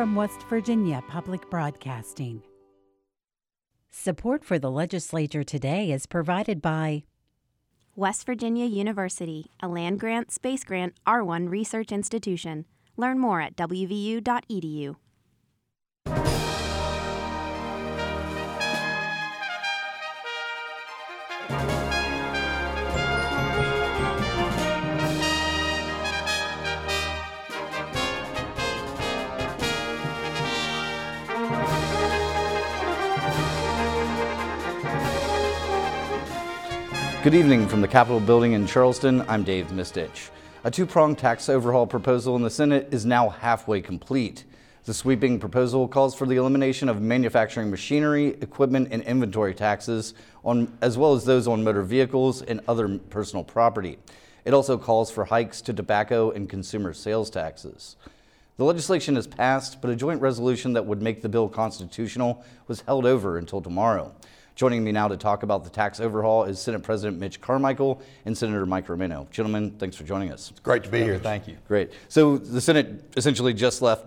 from West Virginia Public Broadcasting. Support for the legislature today is provided by West Virginia University, a land grant, space grant, R1 research institution. Learn more at wvu.edu. Good evening from the Capitol building in Charleston. I'm Dave Mistich. A two pronged tax overhaul proposal in the Senate is now halfway complete. The sweeping proposal calls for the elimination of manufacturing machinery, equipment, and inventory taxes, on, as well as those on motor vehicles and other personal property. It also calls for hikes to tobacco and consumer sales taxes. The legislation is passed, but a joint resolution that would make the bill constitutional was held over until tomorrow. Joining me now to talk about the tax overhaul is Senate President Mitch Carmichael and Senator Mike Romano. Gentlemen, thanks for joining us. It's great to be here. Thank you. Great. So the Senate essentially just left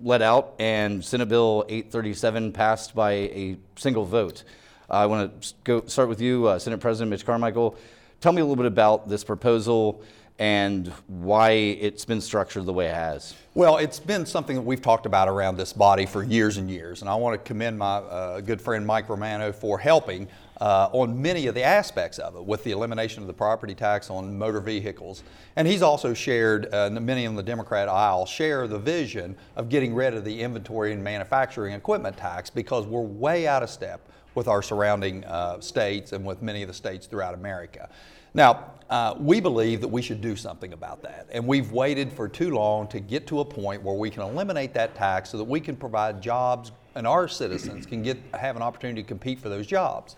let out, and Senate Bill 837 passed by a single vote. I want to go start with you, uh, Senate President Mitch Carmichael. Tell me a little bit about this proposal and why it's been structured the way it has? Well, it's been something that we've talked about around this body for years and years, and I want to commend my uh, good friend Mike Romano for helping uh, on many of the aspects of it, with the elimination of the property tax on motor vehicles. And he's also shared, uh, many on the Democrat aisle share the vision of getting rid of the inventory and manufacturing equipment tax because we're way out of step with our surrounding uh, states and with many of the states throughout America. Now, uh, we believe that we should do something about that. And we've waited for too long to get to a point where we can eliminate that tax so that we can provide jobs and our citizens can get, have an opportunity to compete for those jobs.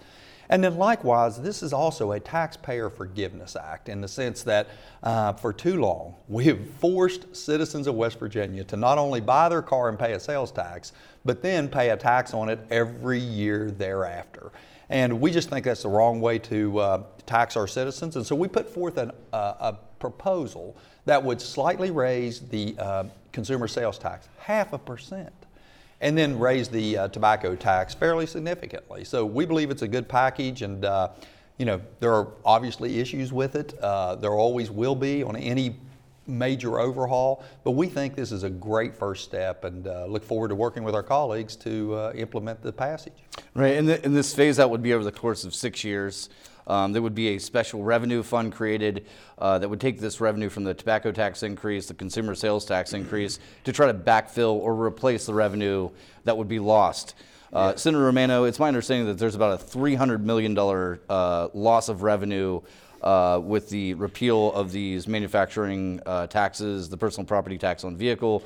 And then, likewise, this is also a taxpayer forgiveness act in the sense that uh, for too long we have forced citizens of West Virginia to not only buy their car and pay a sales tax, but then pay a tax on it every year thereafter. And we just think that's the wrong way to uh, tax our citizens. And so we put forth an, uh, a proposal that would slightly raise the uh, consumer sales tax half a percent and then raise the uh, tobacco tax fairly significantly. So we believe it's a good package and uh, you know, there are obviously issues with it. Uh, there always will be on any major overhaul, but we think this is a great first step and uh, look forward to working with our colleagues to uh, implement the passage. Right, and, the, and, this phase out would be over the course of six years. Um, there would be a special revenue fund created uh, that would take this revenue from the tobacco tax increase, the consumer sales tax increase, to try to backfill or replace the revenue that would be lost. Uh, Senator Romano, it's my understanding that there's about a $300 million uh, loss of revenue uh, with the repeal of these manufacturing uh, taxes, the personal property tax on vehicle.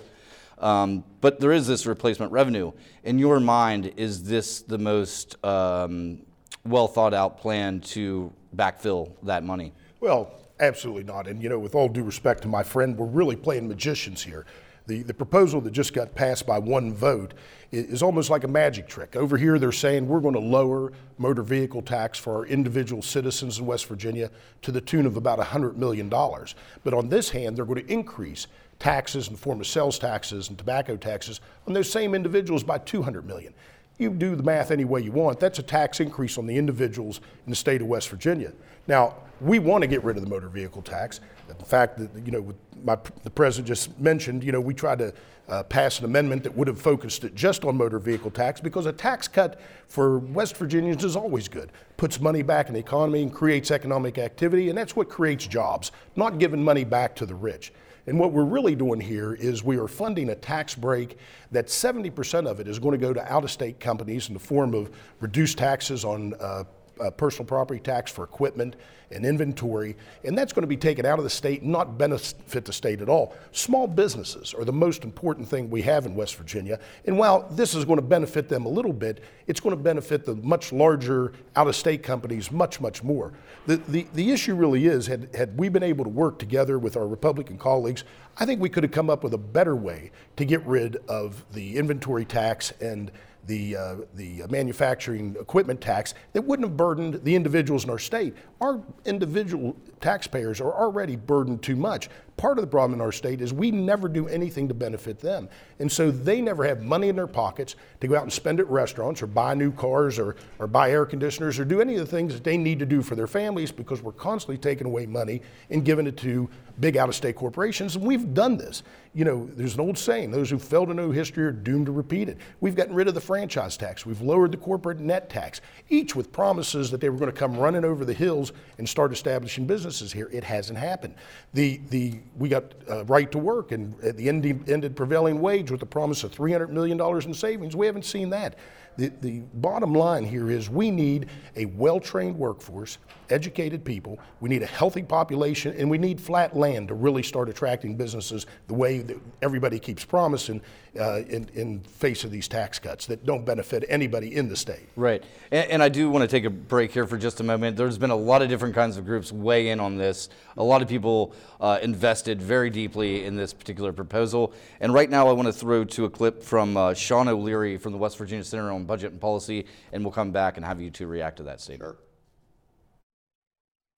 Um, but there is this replacement revenue. In your mind, is this the most um, well thought out plan to backfill that money? Well, absolutely not. And, you know, with all due respect to my friend, we're really playing magicians here. The, the proposal that just got passed by one vote is almost like a magic trick. Over here, they're saying we're going to lower motor vehicle tax for our individual citizens in West Virginia to the tune of about $100 million. But on this hand, they're going to increase taxes in the form of sales taxes and tobacco taxes on those same individuals by 200 million. You do the math any way you want. That's a tax increase on the individuals in the state of West Virginia. Now, we want to get rid of the motor vehicle tax. In fact, that you know, my, the president just mentioned, you know, we tried to uh, pass an amendment that would have focused it just on motor vehicle tax because a tax cut for West Virginians is always good. Puts money back in the economy and creates economic activity, and that's what creates jobs, not giving money back to the rich. And what we're really doing here is we are funding a tax break that 70% of it is going to go to out of state companies in the form of reduced taxes on uh, uh, personal property tax for equipment and inventory, and that's going to be taken out of the state and not benefit the state at all. Small businesses are the most important thing we have in West Virginia, and while this is going to benefit them a little bit, it's going to benefit the much larger out of state companies much, much more. The, the, the issue really is had, had we been able to work together with our Republican colleagues, I think we could have come up with a better way to get rid of the inventory tax and the, uh, the manufacturing equipment tax that wouldn't have burdened the individuals in our state. Our individual taxpayers are already burdened too much. Part of the problem in our state is we never do anything to benefit them. And so they never have money in their pockets to go out and spend at restaurants or buy new cars or, or buy air conditioners or do any of the things that they need to do for their families because we're constantly taking away money and giving it to big out of state corporations. And we've done this. You know, there's an old saying those who fail to know history are doomed to repeat it. We've gotten rid of the franchise tax, we've lowered the corporate net tax, each with promises that they were going to come running over the hills and start establishing businesses here. It hasn't happened. The, the, we got uh, right to work and at the ended, ended prevailing wage with the promise of $300 million in savings. We haven't seen that. The, the bottom line here is we need a well trained workforce, educated people, we need a healthy population, and we need flat land to really start attracting businesses the way that everybody keeps promising uh, in, in face of these tax cuts that don't benefit anybody in the state. Right. And, and I do want to take a break here for just a moment. There's been a lot of different kinds of groups weigh in on this. A lot of people uh, invested very deeply in this particular proposal. And right now, I want to throw to a clip from uh, Sean O'Leary from the West Virginia Center on Budget and Policy, and we'll come back and have you two react to that statement.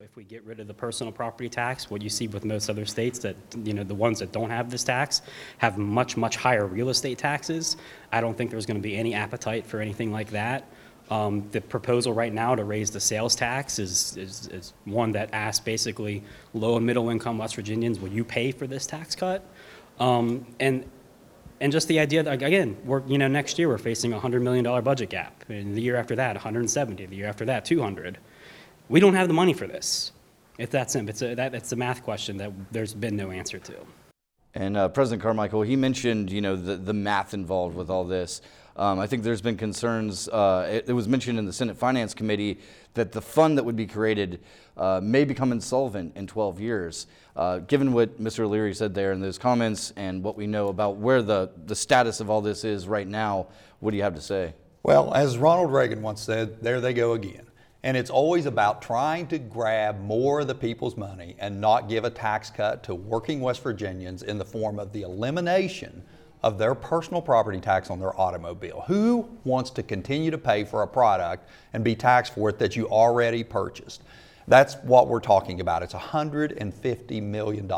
If we get rid of the personal property tax, what you see with most other states that, you know, the ones that don't have this tax have much, much higher real estate taxes. I don't think there's going to be any appetite for anything like that. Um, the proposal right now to raise the sales tax is, is, is one that asks basically low and middle income West Virginians, will you pay for this tax cut? Um, and and just the idea that again, we're you know next year we're facing a hundred million dollar budget gap, and the year after that, 170, the year after that, 200. We don't have the money for this. If that's it's a, that, it's a math question that there's been no answer to. And uh, President Carmichael, he mentioned, you know, the, the math involved with all this. Um, I think there's been concerns. Uh, it, it, was mentioned in the Senate Finance Committee that the fund that would be created uh, may become insolvent in 12 years. Uh, given what Mr. O'Leary said there in those comments and what we know about where the, the status of all this is right now, what do you have to say? Well, as Ronald Reagan once said, there they go again. And it's always about trying to grab more of the people's money and not give a tax cut to working West Virginians in the form of the elimination of their personal property tax on their automobile. Who wants to continue to pay for a product and be taxed for it that you already purchased? That's what we're talking about. It's $150 million.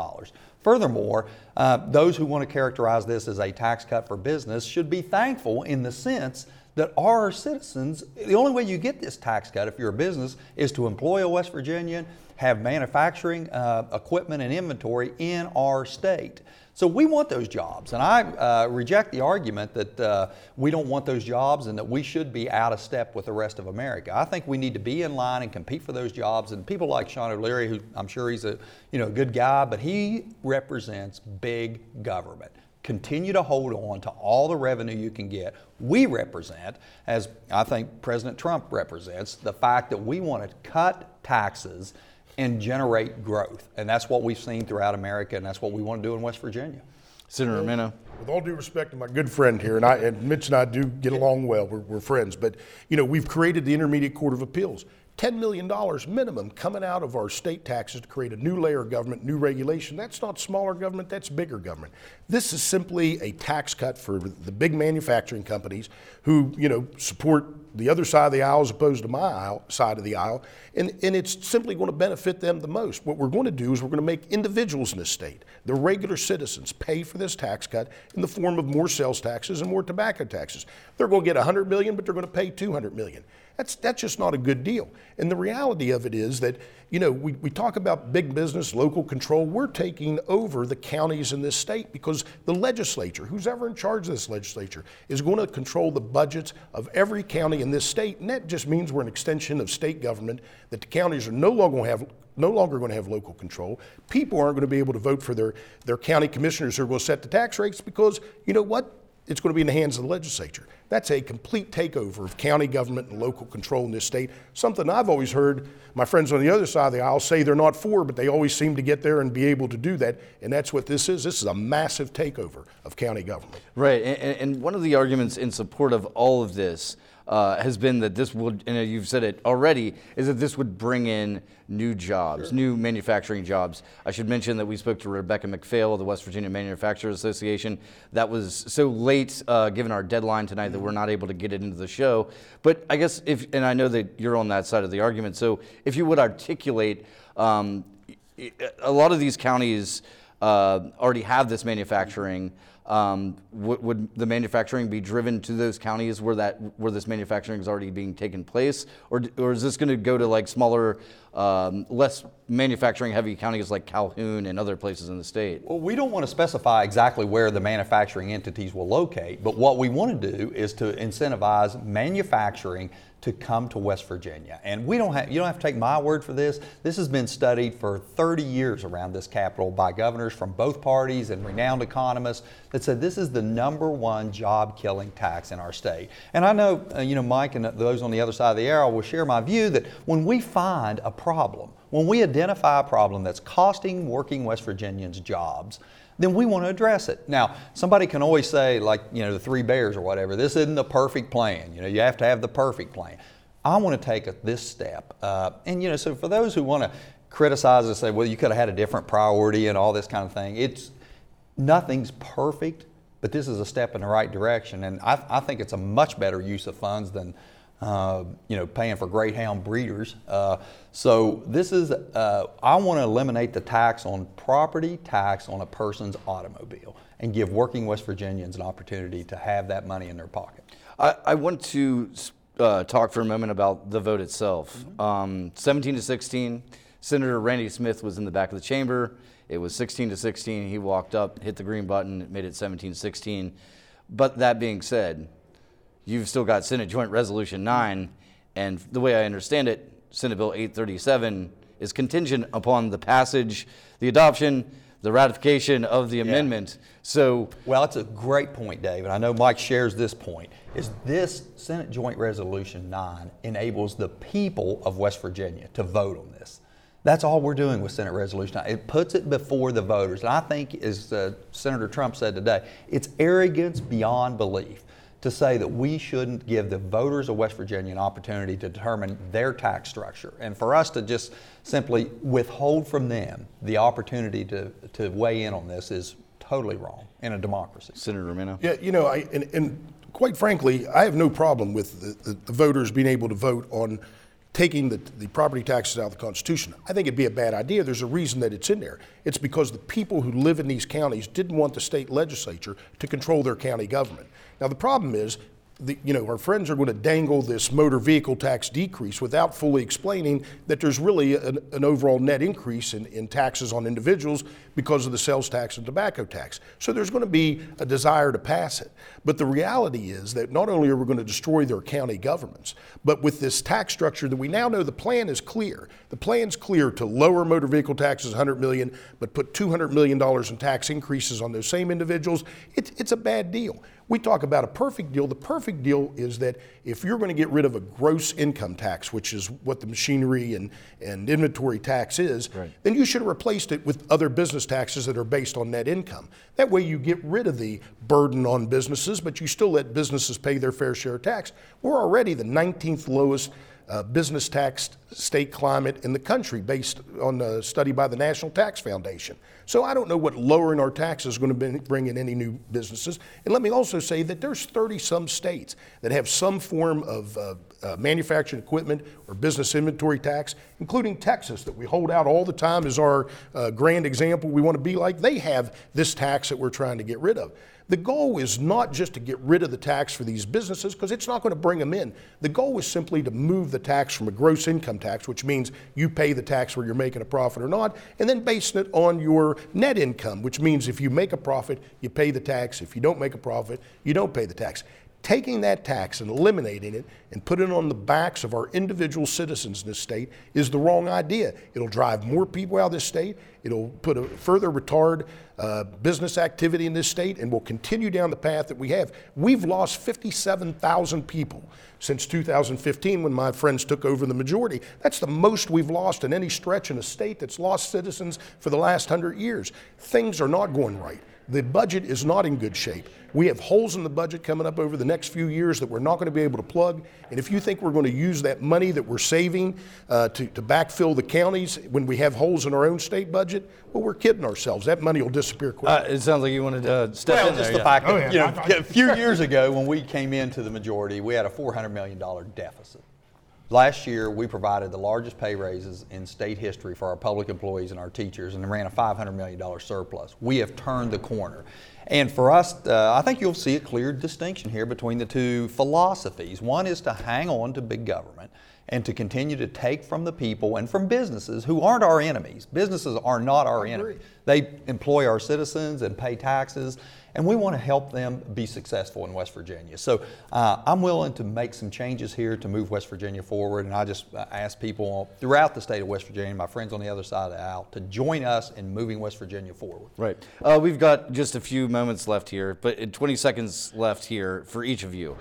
Furthermore, uh, those who want to characterize this as a tax cut for business should be thankful in the sense that our citizens, the only way you get this tax cut if you're a business is to employ a West Virginian, have manufacturing uh, equipment and inventory in our state. So we want those jobs. And I uh, reject the argument that uh, we don't want those jobs and that we should be out of step with the rest of America. I think we need to be in line and compete for those jobs. And people like Sean O'Leary, who I'm sure he's a you know, good guy, but he represents big government continue to hold on to all the revenue you can get. We represent, as I think President Trump represents, the fact that we want to cut taxes and generate growth. And that's what we've seen throughout America, and that's what we want to do in West Virginia. Senator Romano. With all due respect to my good friend here, and, I, and Mitch and I do get along well, we're, we're friends, but you know, we've created the Intermediate Court of Appeals. $10 million minimum coming out of our state taxes to create a new layer of government, new regulation. That's not smaller government, that's bigger government. This is simply a tax cut for the big manufacturing companies who, you know, support the other side of the aisle as opposed to my aisle, side of the aisle. And, and it's simply going to benefit them the most. What we're going to do is we're going to make individuals in this state, the regular citizens, pay for this tax cut in the form of more sales taxes and more tobacco taxes. They're going to get 100 million, but they're going to pay 200 million. That's, that's just not a good deal. And the reality of it is that, you know, we, we talk about big business, local control. We're taking over the counties in this state because the legislature, who's ever in charge of this legislature, is going to control the budgets of every county in this state. And that just means we're an extension of state government, that the counties are no longer going to have no longer going to have local control. People aren't going to be able to vote for their, their county commissioners who are going to set the tax rates because, you know what? It's going to be in the hands of the legislature. That's a complete takeover of county government and local control in this state. Something I've always heard my friends on the other side of the aisle say they're not for, but they always seem to get there and be able to do that. And that's what this is. This is a massive takeover of county government. Right. And, and one of the arguments in support of all of this uh, has been that this would, and you've said it already, is that this would bring in new jobs, sure. new manufacturing jobs. I should mention that we spoke to Rebecca McPhail of the West Virginia Manufacturers Association. That was so late, uh, given our deadline tonight, mm-hmm. that we're not able to get it into the show. But I guess if, and I know that you're on that side of the argument, so if you would articulate, um, a lot of these counties uh, already have this manufacturing, um, would, would the manufacturing be driven to those counties where that where this manufacturing is already being taken place, or, or is this going to go to like smaller, um, less manufacturing heavy counties like Calhoun and other places in the state? Well, we don't want to specify exactly where the manufacturing entities will locate, but what we want to do is to incentivize manufacturing to come to West Virginia. And we don't have, you don't have to take my word for this. This has been studied for 30 years around this capital by governors from both parties and renowned economists that said this is the number one job killing tax in our state. And I know, uh, you know, Mike and those on the other side of the arrow will share my view that when we find a problem, when we identify a problem that's costing working West Virginians jobs, then we want to address it. Now, somebody can always say, like, you know, the three bears or whatever, this isn't the perfect plan. You know, you have to have the perfect plan. I want to take a, this step. Uh, and, you know, so for those who want to criticize and say, well, you could have had a different priority and all this kind of thing, it's nothing's perfect, but this is a step in the right direction. And I, I think it's a much better use of funds than uh, you know, paying for greyhound breeders. Uh, so this is, uh, I want to eliminate the tax on property tax on a person's automobile and give working West Virginians an opportunity to have that money in their pocket. I, I want to uh, talk for a moment about the vote itself. Mm-hmm. Um, 17 to 16, Senator Randy Smith was in the back of the chamber. It was 16 to 16. He walked up, hit the green button, made it 17 16. But that being said, you've still got Senate Joint Resolution 9, and the way I understand it, Senate Bill 837 is contingent upon the passage, the adoption, the ratification of the amendment. Yeah. So, well, it's a great point, Dave, and I know Mike shares this point. Is this Senate Joint Resolution 9 enables the people of West Virginia to vote on this? That's all we're doing with Senate Resolution 9. It puts it before the voters. And I think, as uh, Senator Trump said today, it's arrogance beyond belief to say that we shouldn't give the voters of West Virginia an opportunity to determine their tax structure. And for us to just simply withhold from them the opportunity to, to weigh in on this is totally wrong in a democracy. Senator Romano? Yeah, you know, I, and, and quite frankly, I have no problem with the, the, the voters being able to vote on taking the, the property taxes out of the Constitution. I think it'd be a bad idea. There's a reason that it's in there. It's because the people who live in these counties didn't want the state legislature to control their county government. Now, the problem is the, you know, our friends are going to dangle this motor vehicle tax decrease without fully explaining that there's really an, an, overall net increase in, in taxes on individuals because of the sales tax and tobacco tax. So there's going to be a desire to pass it. But the reality is that not only are we going to destroy their county governments, but with this tax structure that we now know the plan is clear. The plan's clear to lower motor vehicle taxes 100 million, but put 200 million dollars in tax increases on those same individuals. It, it's a bad deal. We talk about a perfect deal. The perfect deal is that if you're going to get rid of a gross income tax, which is what the machinery and, and inventory tax is, right. then you should have replaced it with other business taxes that are based on net income. That way you get rid of the burden on businesses, but you still let businesses pay their fair share of tax. We're already the 19th lowest uh, business tax state climate in the country based on a study by the National Tax Foundation. So I don't know what lowering our taxes is going to bring in any new businesses. And let me also say that there's 30 some states that have some form of uh, uh, manufacturing equipment or business inventory tax, including Texas that we hold out all the time as our uh, grand example we want to be like. They have this tax that we're trying to get rid of. The goal is not just to get rid of the tax for these businesses because it's not going to bring them in. The goal is simply to move the tax from a gross income tax, which means you pay the tax where you're making a profit or not, and then basing it on your net income, which means if you make a profit, you pay the tax. If you don't make a profit, you don't pay the tax taking that tax and eliminating it and putting it on the backs of our individual citizens in this state is the wrong idea. It'll drive more people out of this state. It'll put a further retard uh, business activity in this state, and will continue down the path that we have. We've lost 57,000 people since 2015 when my friends took over the majority. That's the most we've lost in any stretch in a state that's lost citizens for the last hundred years. Things are not going right. The budget is not in good shape. We have holes in the budget coming up over the next few years that we're not going to be able to plug. And if you think we're going to use that money that we're saving uh, to, to backfill the counties when we have holes in our own state budget, well, we're kidding ourselves. That money will disappear quickly. Uh, it sounds like you wanted to step well, in just there, the yeah. fact that, oh, yeah. you know, a few years ago when we came into the majority, we had a $400 million deficit. Last year, we provided the largest pay raises in state history for our public employees and our teachers and ran a $500 million surplus. We have turned the corner. And for us, uh, I think you'll see a clear distinction here between the two philosophies. One is to hang on to big government and to continue to take from the people and from businesses who aren't our enemies. Businesses are not our enemies. They employ our citizens and pay taxes, and we want to help them be successful in West Virginia. So uh, I'm willing to make some changes here to move West Virginia forward, and I just uh, ask people throughout the state of West Virginia, my friends on the other side of the aisle, to join us in moving West Virginia forward. Right. Uh, we've got just a few moments left here, but 20 seconds left here for each of you.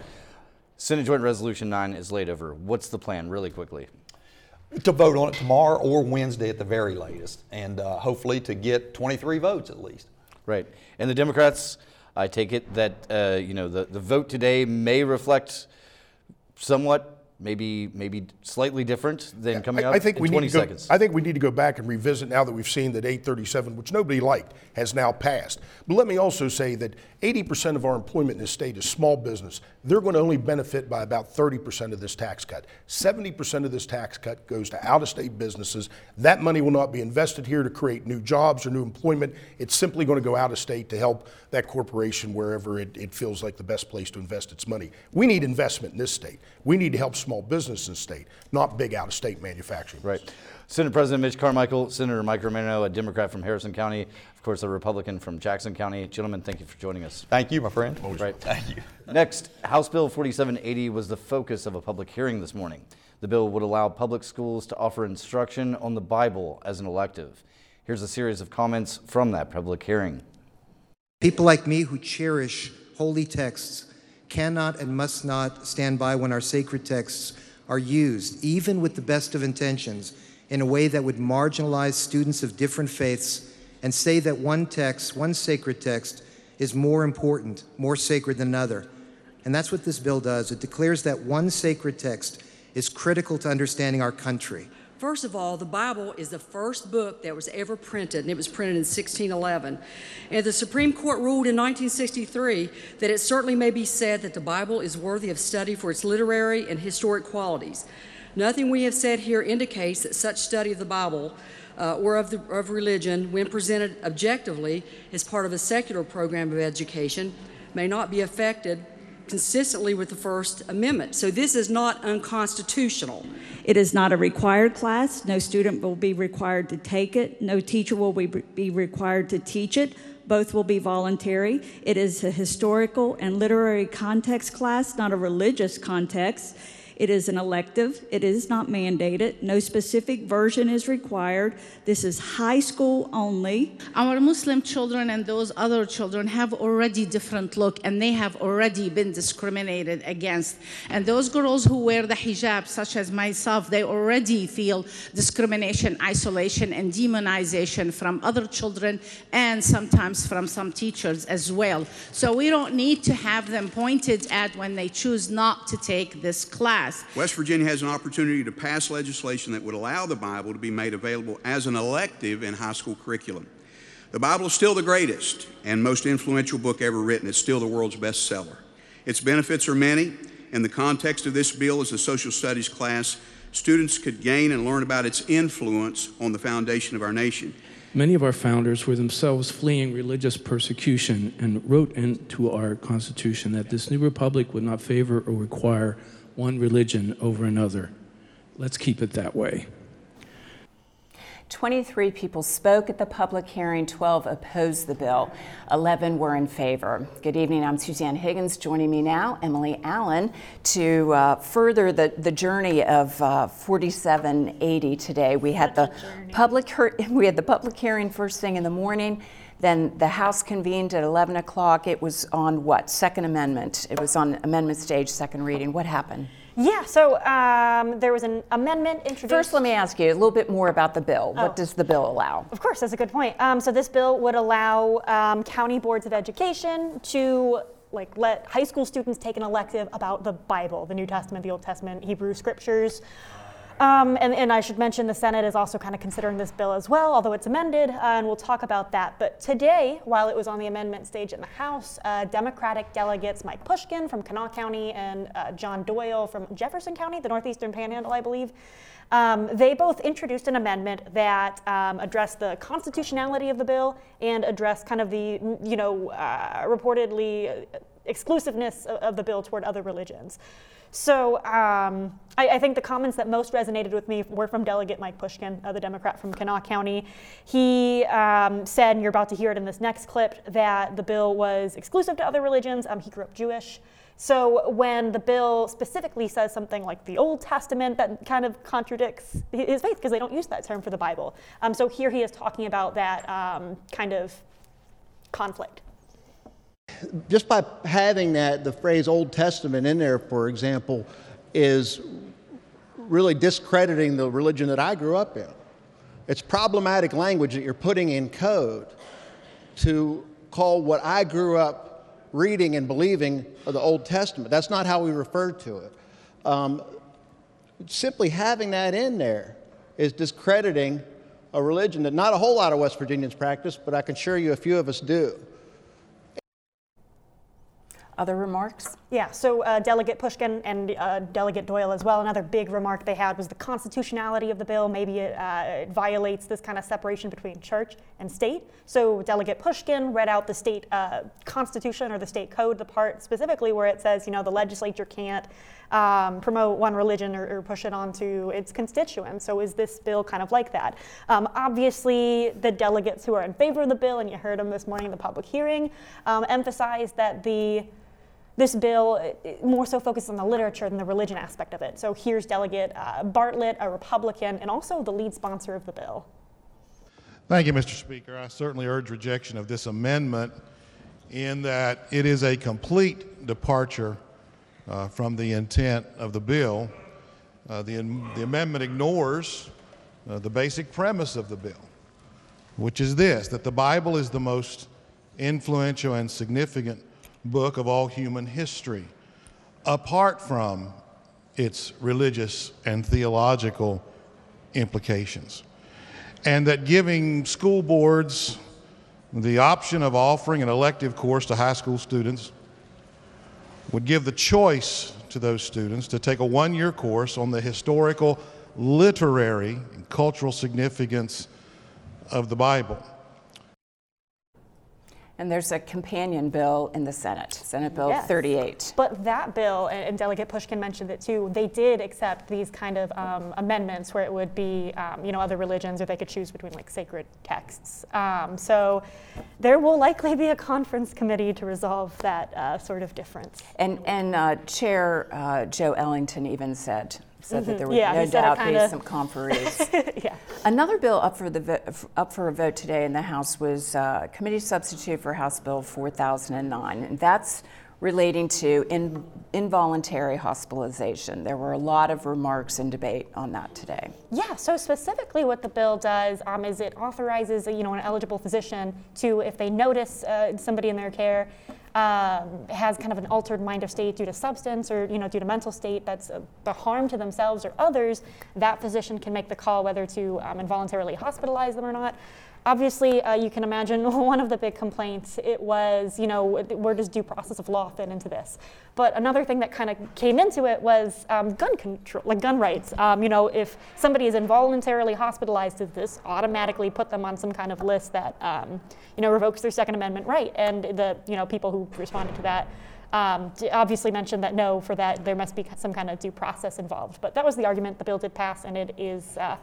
Senate Joint Resolution 9 is laid over. What's the plan, really quickly? To vote on it tomorrow or Wednesday at the very latest, and uh, hopefully to get 23 votes at least. Right. And the Democrats, I take it that uh, you know the, the vote today may reflect somewhat maybe maybe slightly different than coming up I, think in we 20 need to go, seconds. I think we need to go back and revisit now that we've seen that 837, which nobody liked, has now passed. But let me also say that 80% of our employment in this state is small business. They're going to only benefit by about 30% of this tax cut. 70% of this tax cut goes to out of state businesses. That money will not be invested here to create new jobs or new employment. It's simply going to go out of state to help that corporation wherever it, it feels like the best place to invest its money. We need investment in this state. We need to help small business in the state, not big out of state manufacturing. Right. Senate President Mitch Carmichael, Senator Mike Romano, a Democrat from Harrison County, of course, a Republican from Jackson County. Gentlemen, thank you for joining us. Thank you, my friend. Right. Thank you. Next, House Bill 4780 was the focus of a public hearing this morning. The bill would allow public schools to offer instruction on the Bible as an elective. Here's a series of comments from that public hearing. People like me who cherish holy texts cannot and must not stand by when our sacred texts are used, even with the best of intentions, in a way that would marginalize students of different faiths and say that one text, one sacred text, is more important, more sacred than another. And that's what this bill does. It declares that one sacred text is critical to understanding our country. First of all, the Bible is the first book that was ever printed, and it was printed in 1611. And the Supreme Court ruled in 1963 that it certainly may be said that the Bible is worthy of study for its literary and historic qualities. Nothing we have said here indicates that such study of the Bible uh, or of, the, of religion, when presented objectively as part of a secular program of education, may not be affected consistently with the First Amendment. So this is not unconstitutional. It is not a required class. No student will be required to take it. No teacher will be, required to teach it. Both will be voluntary. It is a historical and literary context class, not a religious context. It is an elective. It is not mandated. No specific version is required. This is high school only. Our Muslim children and those other children have already different look and they have already been discriminated against. And those girls who wear the hijab, such as myself, they already feel discrimination, isolation, and demonization from other children and sometimes from some teachers as well. So we don't need to have them pointed at when they choose not to take this class. West Virginia has an opportunity to pass legislation that would allow the Bible to be made available as an elective in high school curriculum. The Bible is still the greatest and most influential book ever written. It's still the world's bestseller. Its benefits are many. In the context of this bill as a social studies class, students could gain and learn about its influence on the foundation of our nation. Many of our founders were themselves fleeing religious persecution and wrote into our Constitution that this new republic would not favor or require one religion over another. Let's keep it that way. 23 people spoke at the public hearing, 12 opposed the bill, 11 were in favor. Good evening, I'm Suzanne Higgins. Joining me now, Emily Allen, to uh, further the, the journey of uh, 4780 today. We had the public we had the public hearing first thing in the morning. Then the House convened at 11 o'clock. It was on what? Second Amendment. It was on amendment stage, second reading. What happened? Yeah, so um, there was an amendment introduced. First, let me ask you a little bit more about the bill. Oh. What does the bill allow? Of course, that's a good point. Um, so this bill would allow um, county boards of education to like let high school students take an elective about the Bible, the New Testament, the Old Testament, Hebrew scriptures. Um, and, and, I should mention the Senate is also kind of considering this bill as well, although it's amended, uh, and we'll talk about that. But today, while it was on the amendment stage in the House, uh, Democratic delegates Mike Pushkin from Kanawha County and uh, John Doyle from Jefferson County, the Northeastern Panhandle, I believe, um, they both introduced an amendment that um, addressed the constitutionality of the bill and addressed kind of the, you know, uh, reportedly exclusiveness of, of the bill toward other religions. So um, I, I, think the comments that most resonated with me were from Delegate Mike Pushkin, uh, the Democrat from Kanawha County. He um, said, and you're about to hear it in this next clip, that the bill was exclusive to other religions. Um, he grew up Jewish. So when the bill specifically says something like the Old Testament, that kind of contradicts his faith because they don't use that term for the Bible. Um, so here he is talking about that um, kind of conflict just by having that, the phrase Old Testament in there, for example, is really discrediting the religion that I grew up in. It's problematic language that you're putting in code to call what I grew up reading and believing the Old Testament. That's not how we refer to it. Um, simply having that in there is discrediting a religion that not a whole lot of West Virginians practice, but I can assure you a few of us do. Other remarks? Yeah, so uh, Delegate Pushkin and uh, Delegate Doyle as well. Another big remark they had was the constitutionality of the bill. Maybe it, uh, it, violates this kind of separation between church and state. So Delegate Pushkin read out the state uh, constitution or the state code, the part specifically where it says, you know, the legislature can't um, promote one religion or, or, push it onto its constituents. So is this bill kind of like that? Um, obviously, the delegates who are in favor of the bill, and you heard them this morning in the public hearing, um, emphasized that the this bill more so focuses on the literature than the religion aspect of it. So here's Delegate uh, Bartlett, a Republican, and also the lead sponsor of the bill. Thank you, Mr. Speaker. I certainly urge rejection of this amendment in that it is a complete departure uh, from the intent of the bill. Uh, the, the, amendment ignores uh, the basic premise of the bill, which is this that the Bible is the most influential and significant book of all human history, apart from its religious and theological implications. And that giving school boards the option of offering an elective course to high school students would give the choice to those students to take a one year course on the historical, literary, and cultural significance of the Bible. And there's a companion bill in the Senate, Senate Bill yes. 38. But that bill, and Delegate Pushkin mentioned it too, they did accept these kind of um, amendments where it would be, um, you know, other religions or they could choose between like sacred texts. Um, so there will likely be a conference committee to resolve that uh, sort of difference. And, and uh, Chair uh, Joe Ellington even said said mm-hmm. that there would yeah, no doubt be some conferees. yeah. Another bill up for the vo- up for a vote today in the House was uh, committee substitute for House Bill 4009, and that's relating to in, involuntary hospitalization. There were a lot of remarks and debate on that today. Yeah, so specifically what the bill does um, is it authorizes you know, an eligible physician to, if they notice uh, somebody in their care um, has kind of an altered mind or state due to substance or you know due to mental state that's a, a harm to themselves or others, that physician can make the call whether to um, involuntarily hospitalize them or not. Obviously, uh, you can imagine one of the big complaints, it was, you know, where does due process of law fit into this? But another thing that kind of came into it was um, gun control, like gun rights. Um, you know, if somebody is involuntarily hospitalized, does this automatically put them on some kind of list that, um, you know, revokes their Second Amendment right? And the, you know, people who responded to that um, obviously mentioned that no, for that there must be some kind of due process involved. But that was the argument. The bill did pass, and it is uh,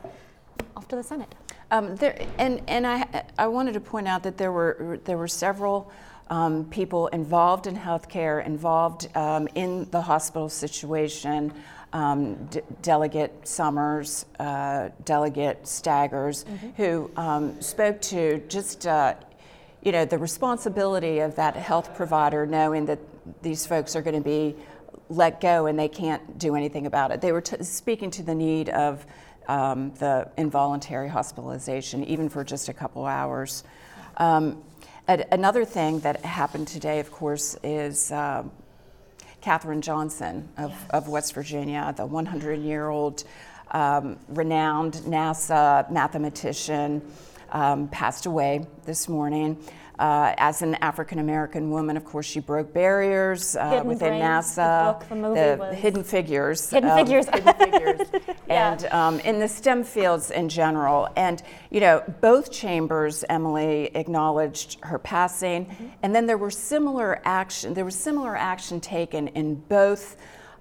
off to the Senate. Um, there, and and I, I wanted to point out that there were, there were several um, people involved in healthcare, involved um, in the hospital situation. Um, D- Delegate Summers, uh, Delegate Staggers, mm-hmm. who um, spoke to just uh, you know the responsibility of that health provider knowing that these folks are going to be let go and they can't do anything about it. They were t- speaking to the need of um, the involuntary hospitalization, even for just a couple hours. Um, another thing that happened today, of course, is uh, Katherine Johnson of, yes. of West Virginia, the 100 year old um, renowned NASA mathematician, um, passed away this morning. Uh, as an African American woman, of course, she broke barriers uh, within Brains, the NASA. book, the movie was- Hidden Figures. Hidden um, Figures. Hidden Figures. Yeah. And um, in the STEM fields in general. And, you know, both chambers, Emily acknowledged her passing. Mm-hmm. And then there were similar action, there was similar action taken in both.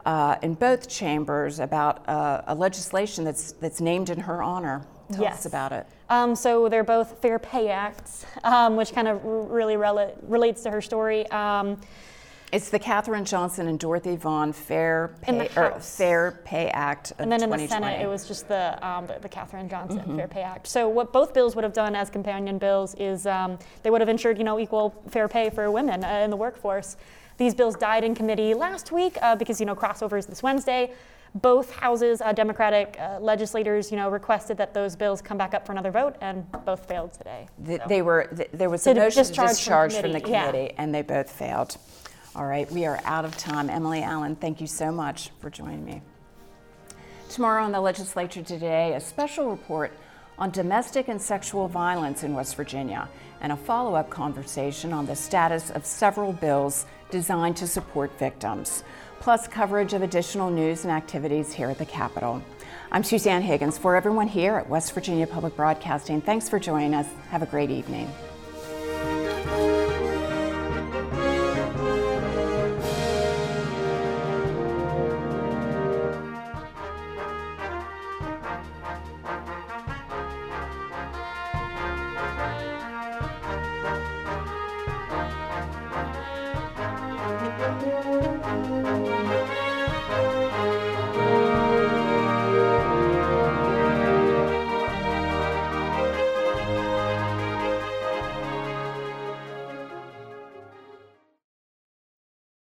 Uh, in both chambers about uh, a legislation that's that's named in her honor. Tell Yes. us about it. Um, so they're both Fair Pay Acts, um, which kind of r- really rela- relates to her story. Um, It's the Katherine Johnson and Dorothy Vaughan Fair Pay, or. Fair Pay Act of and then in the Senate, it was just the, um, the, the Katherine Johnson Mhm. Fair Pay Act. So what both bills would have done as companion bills is um, they would have ensured, you know, equal fair pay for women uh, in the workforce. These bills died in committee last week uh, because, you know, crossover is this Wednesday. Both houses, uh, Democratic uh, legislators, you know, requested that those bills come back up for another vote, and both failed today. So- They were, th- there was a motion to discharge from discharge from the committee, yeah. and they both failed. All right, we are out of time. Emily Allen, thank you so much for joining me. Tomorrow on the legislature today, a special report on domestic and sexual violence in West Virginia, and a follow up conversation on the status of several bills designed to support victims, plus coverage of additional news and activities here at the Capitol. I'm Suzanne Higgins. For everyone here at West Virginia Public Broadcasting, thanks for joining us. Have a great evening.